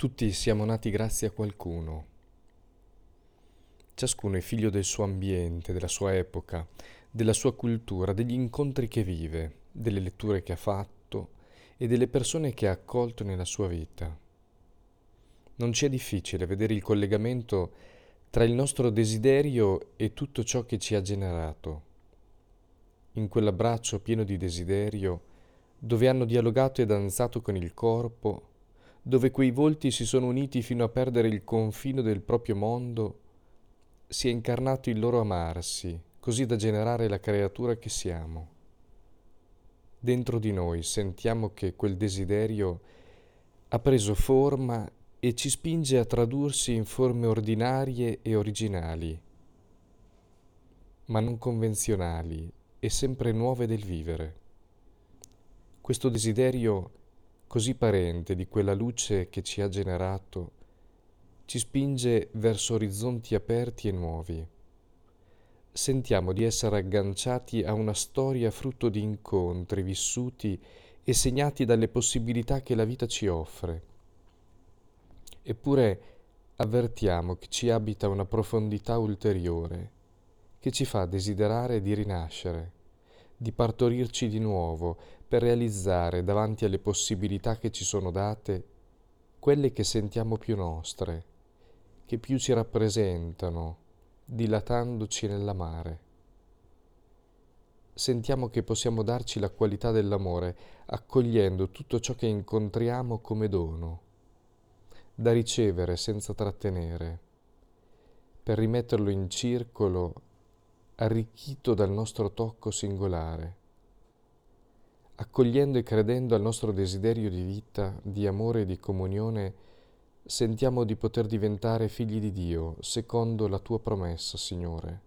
Tutti siamo nati grazie a qualcuno. Ciascuno è figlio del suo ambiente, della sua epoca, della sua cultura, degli incontri che vive, delle letture che ha fatto e delle persone che ha accolto nella sua vita. Non ci è difficile vedere il collegamento tra il nostro desiderio e tutto ciò che ci ha generato. In quell'abbraccio pieno di desiderio, dove hanno dialogato e danzato con il corpo, dove quei volti si sono uniti fino a perdere il confino del proprio mondo, si è incarnato il loro amarsi, così da generare la creatura che siamo. Dentro di noi sentiamo che quel desiderio ha preso forma e ci spinge a tradursi in forme ordinarie e originali, ma non convenzionali e sempre nuove del vivere. Questo desiderio così parente di quella luce che ci ha generato, ci spinge verso orizzonti aperti e nuovi. Sentiamo di essere agganciati a una storia frutto di incontri vissuti e segnati dalle possibilità che la vita ci offre. Eppure avvertiamo che ci abita una profondità ulteriore, che ci fa desiderare di rinascere, di partorirci di nuovo per realizzare davanti alle possibilità che ci sono date quelle che sentiamo più nostre, che più ci rappresentano, dilatandoci nell'amare. Sentiamo che possiamo darci la qualità dell'amore accogliendo tutto ciò che incontriamo come dono, da ricevere senza trattenere, per rimetterlo in circolo arricchito dal nostro tocco singolare accogliendo e credendo al nostro desiderio di vita, di amore e di comunione, sentiamo di poter diventare figli di Dio, secondo la tua promessa, Signore.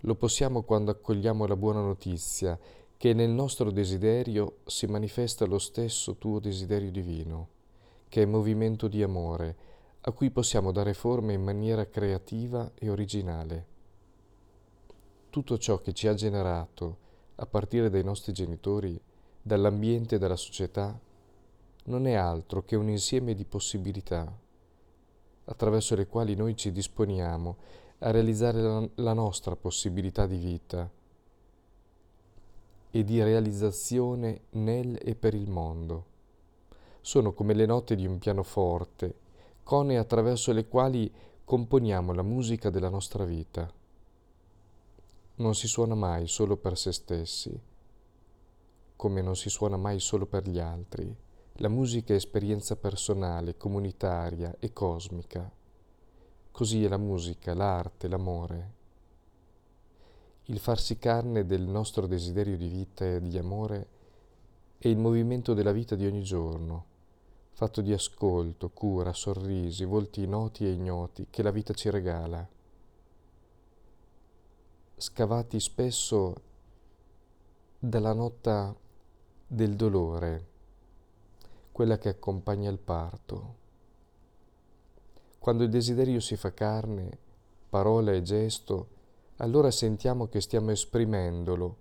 Lo possiamo quando accogliamo la buona notizia che nel nostro desiderio si manifesta lo stesso tuo desiderio divino, che è movimento di amore, a cui possiamo dare forma in maniera creativa e originale. Tutto ciò che ci ha generato, a partire dai nostri genitori, dall'ambiente e dalla società, non è altro che un insieme di possibilità attraverso le quali noi ci disponiamo a realizzare la, la nostra possibilità di vita e di realizzazione nel e per il mondo. Sono come le note di un pianoforte, cone attraverso le quali componiamo la musica della nostra vita non si suona mai solo per se stessi, come non si suona mai solo per gli altri. La musica è esperienza personale, comunitaria e cosmica. Così è la musica, l'arte, l'amore. Il farsi carne del nostro desiderio di vita e di amore è il movimento della vita di ogni giorno, fatto di ascolto, cura, sorrisi, volti noti e ignoti che la vita ci regala scavati spesso dalla nota del dolore, quella che accompagna il parto. Quando il desiderio si fa carne, parola e gesto, allora sentiamo che stiamo esprimendolo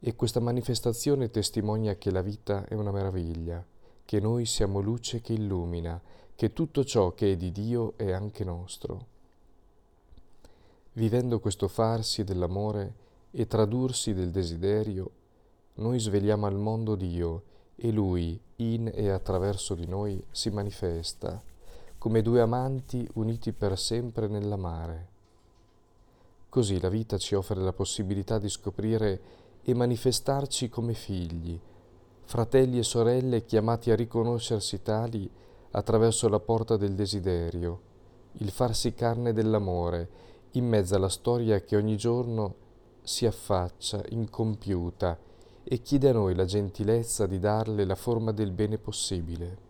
e questa manifestazione testimonia che la vita è una meraviglia, che noi siamo luce che illumina, che tutto ciò che è di Dio è anche nostro. Vivendo questo farsi dell'amore e tradursi del desiderio, noi svegliamo al mondo Dio e Lui, in e attraverso di noi, si manifesta, come due amanti uniti per sempre nell'amare. Così la vita ci offre la possibilità di scoprire e manifestarci come figli, fratelli e sorelle chiamati a riconoscersi tali attraverso la porta del desiderio, il farsi carne dell'amore in mezzo alla storia che ogni giorno si affaccia incompiuta e chiede a noi la gentilezza di darle la forma del bene possibile.